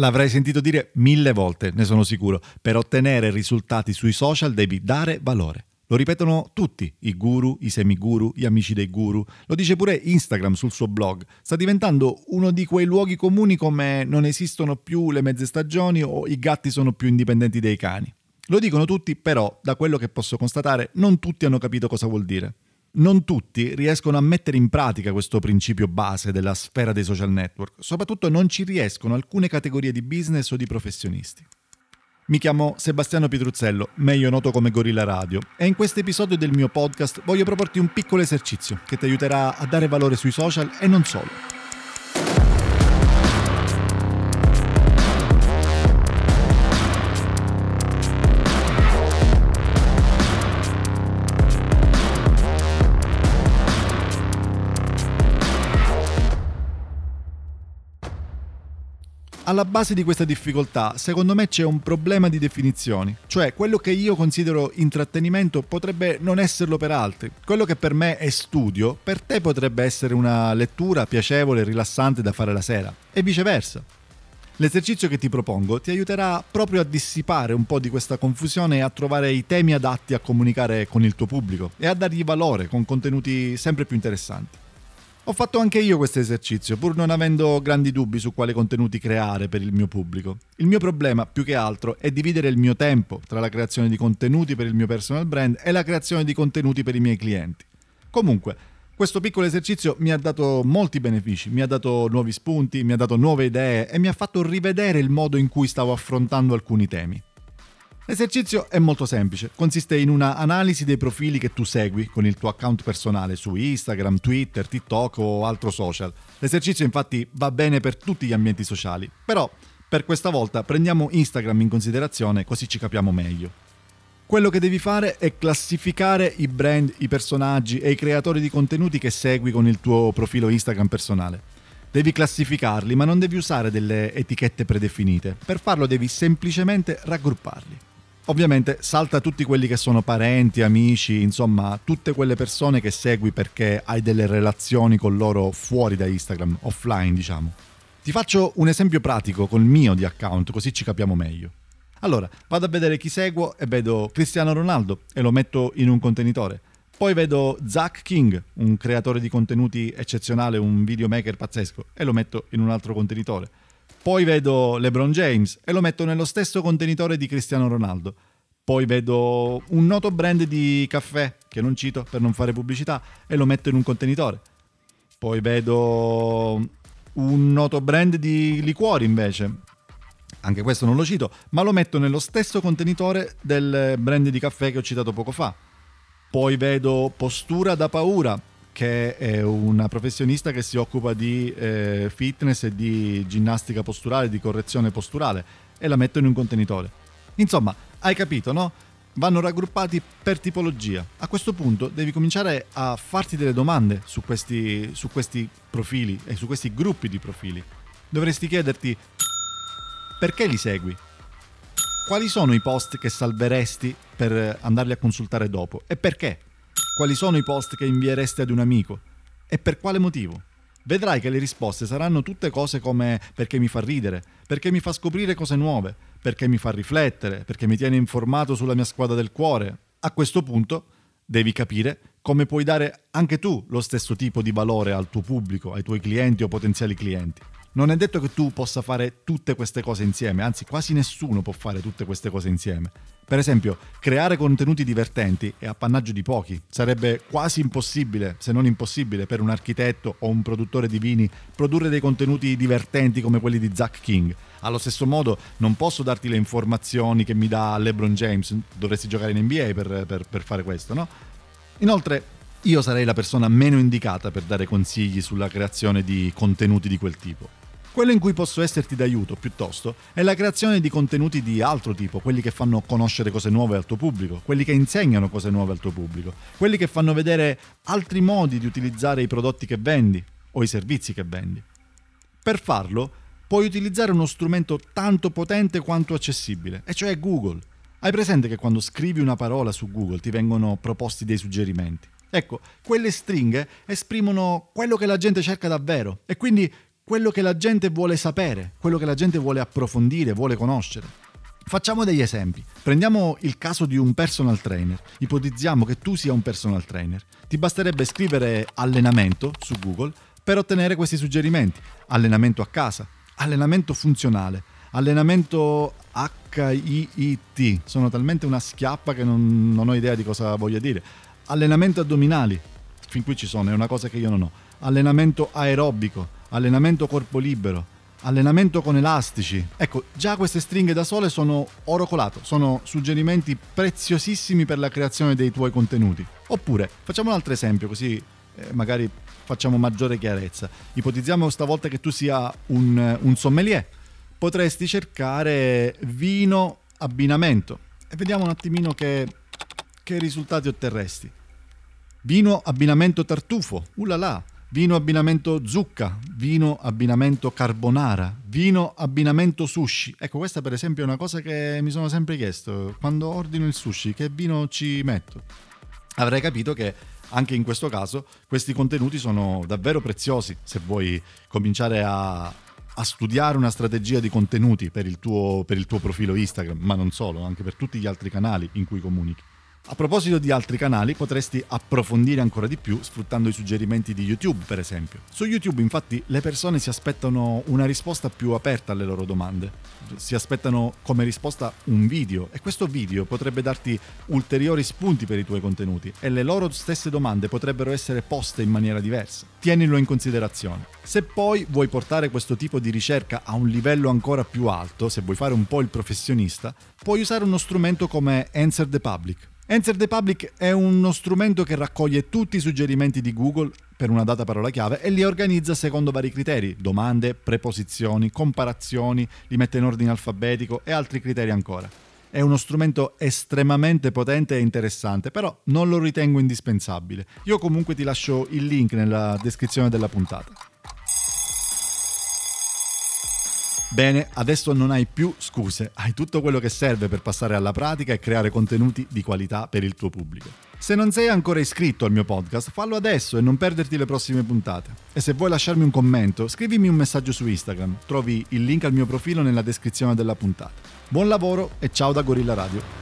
L'avrai sentito dire mille volte, ne sono sicuro. Per ottenere risultati sui social devi dare valore. Lo ripetono tutti, i guru, i semiguru, gli amici dei guru. Lo dice pure Instagram sul suo blog. Sta diventando uno di quei luoghi comuni come non esistono più le mezze stagioni o i gatti sono più indipendenti dei cani. Lo dicono tutti, però, da quello che posso constatare, non tutti hanno capito cosa vuol dire. Non tutti riescono a mettere in pratica questo principio base della sfera dei social network, soprattutto non ci riescono alcune categorie di business o di professionisti. Mi chiamo Sebastiano Pietruzzello, meglio noto come Gorilla Radio, e in questo episodio del mio podcast voglio proporti un piccolo esercizio che ti aiuterà a dare valore sui social e non solo. Alla base di questa difficoltà, secondo me, c'è un problema di definizioni, cioè quello che io considero intrattenimento potrebbe non esserlo per altri. Quello che per me è studio, per te potrebbe essere una lettura piacevole e rilassante da fare la sera, e viceversa. L'esercizio che ti propongo ti aiuterà proprio a dissipare un po' di questa confusione e a trovare i temi adatti a comunicare con il tuo pubblico e a dargli valore con contenuti sempre più interessanti. Ho fatto anche io questo esercizio, pur non avendo grandi dubbi su quali contenuti creare per il mio pubblico. Il mio problema, più che altro, è dividere il mio tempo tra la creazione di contenuti per il mio personal brand e la creazione di contenuti per i miei clienti. Comunque, questo piccolo esercizio mi ha dato molti benefici, mi ha dato nuovi spunti, mi ha dato nuove idee e mi ha fatto rivedere il modo in cui stavo affrontando alcuni temi. L'esercizio è molto semplice, consiste in una analisi dei profili che tu segui con il tuo account personale su Instagram, Twitter, TikTok o altro social. L'esercizio infatti va bene per tutti gli ambienti sociali, però per questa volta prendiamo Instagram in considerazione così ci capiamo meglio. Quello che devi fare è classificare i brand, i personaggi e i creatori di contenuti che segui con il tuo profilo Instagram personale. Devi classificarli, ma non devi usare delle etichette predefinite. Per farlo devi semplicemente raggrupparli. Ovviamente salta tutti quelli che sono parenti, amici, insomma, tutte quelle persone che segui perché hai delle relazioni con loro fuori da Instagram, offline, diciamo. Ti faccio un esempio pratico col mio di account, così ci capiamo meglio. Allora, vado a vedere chi seguo e vedo Cristiano Ronaldo e lo metto in un contenitore. Poi vedo Zach King, un creatore di contenuti eccezionale, un videomaker pazzesco, e lo metto in un altro contenitore. Poi vedo LeBron James e lo metto nello stesso contenitore di Cristiano Ronaldo. Poi vedo un noto brand di caffè, che non cito per non fare pubblicità, e lo metto in un contenitore. Poi vedo un noto brand di liquori invece, anche questo non lo cito, ma lo metto nello stesso contenitore del brand di caffè che ho citato poco fa. Poi vedo Postura da paura, che è una professionista che si occupa di eh, fitness e di ginnastica posturale, di correzione posturale e la metto in un contenitore. Insomma, hai capito, no? Vanno raggruppati per tipologia. A questo punto devi cominciare a farti delle domande su questi, su questi profili e su questi gruppi di profili. Dovresti chiederti perché li segui? Quali sono i post che salveresti per andarli a consultare dopo? E perché? Quali sono i post che invieresti ad un amico? E per quale motivo? Vedrai che le risposte saranno tutte cose come perché mi fa ridere, perché mi fa scoprire cose nuove, perché mi fa riflettere, perché mi tiene informato sulla mia squadra del cuore. A questo punto devi capire come puoi dare anche tu lo stesso tipo di valore al tuo pubblico, ai tuoi clienti o potenziali clienti non è detto che tu possa fare tutte queste cose insieme, anzi quasi nessuno può fare tutte queste cose insieme. Per esempio, creare contenuti divertenti è appannaggio di pochi. Sarebbe quasi impossibile, se non impossibile, per un architetto o un produttore di vini produrre dei contenuti divertenti come quelli di Zach King. Allo stesso modo, non posso darti le informazioni che mi dà LeBron James, dovresti giocare in NBA per, per, per fare questo, no? Inoltre, io sarei la persona meno indicata per dare consigli sulla creazione di contenuti di quel tipo. Quello in cui posso esserti d'aiuto, piuttosto, è la creazione di contenuti di altro tipo, quelli che fanno conoscere cose nuove al tuo pubblico, quelli che insegnano cose nuove al tuo pubblico, quelli che fanno vedere altri modi di utilizzare i prodotti che vendi o i servizi che vendi. Per farlo, puoi utilizzare uno strumento tanto potente quanto accessibile, e cioè Google. Hai presente che quando scrivi una parola su Google ti vengono proposti dei suggerimenti? Ecco, quelle stringhe esprimono quello che la gente cerca davvero e quindi quello che la gente vuole sapere, quello che la gente vuole approfondire, vuole conoscere. Facciamo degli esempi. Prendiamo il caso di un personal trainer. Ipotizziamo che tu sia un personal trainer. Ti basterebbe scrivere allenamento su Google per ottenere questi suggerimenti. Allenamento a casa, allenamento funzionale, allenamento HIIT. Sono talmente una schiappa che non, non ho idea di cosa voglia dire. Allenamento addominali. Fin qui ci sono, è una cosa che io non ho. Allenamento aerobico, allenamento corpo libero, allenamento con elastici. Ecco, già queste stringhe da sole sono oro colato, sono suggerimenti preziosissimi per la creazione dei tuoi contenuti. Oppure, facciamo un altro esempio così eh, magari facciamo maggiore chiarezza. Ipotizziamo stavolta che tu sia un, un sommelier. Potresti cercare vino abbinamento e vediamo un attimino che, che risultati otterresti. Vino abbinamento tartufo, ulala, vino abbinamento zucca, vino abbinamento carbonara, vino abbinamento sushi. Ecco, questa per esempio è una cosa che mi sono sempre chiesto. Quando ordino il sushi, che vino ci metto? Avrei capito che anche in questo caso questi contenuti sono davvero preziosi se vuoi cominciare a, a studiare una strategia di contenuti per il, tuo, per il tuo profilo Instagram, ma non solo, anche per tutti gli altri canali in cui comunichi. A proposito di altri canali, potresti approfondire ancora di più sfruttando i suggerimenti di YouTube, per esempio. Su YouTube, infatti, le persone si aspettano una risposta più aperta alle loro domande. Si aspettano come risposta un video e questo video potrebbe darti ulteriori spunti per i tuoi contenuti e le loro stesse domande potrebbero essere poste in maniera diversa. Tienilo in considerazione. Se poi vuoi portare questo tipo di ricerca a un livello ancora più alto, se vuoi fare un po' il professionista, puoi usare uno strumento come Answer the Public. Answer the Public è uno strumento che raccoglie tutti i suggerimenti di Google per una data parola chiave e li organizza secondo vari criteri, domande, preposizioni, comparazioni, li mette in ordine alfabetico e altri criteri ancora. È uno strumento estremamente potente e interessante, però non lo ritengo indispensabile. Io comunque ti lascio il link nella descrizione della puntata. Bene, adesso non hai più scuse, hai tutto quello che serve per passare alla pratica e creare contenuti di qualità per il tuo pubblico. Se non sei ancora iscritto al mio podcast, fallo adesso e non perderti le prossime puntate. E se vuoi lasciarmi un commento, scrivimi un messaggio su Instagram, trovi il link al mio profilo nella descrizione della puntata. Buon lavoro e ciao da Gorilla Radio.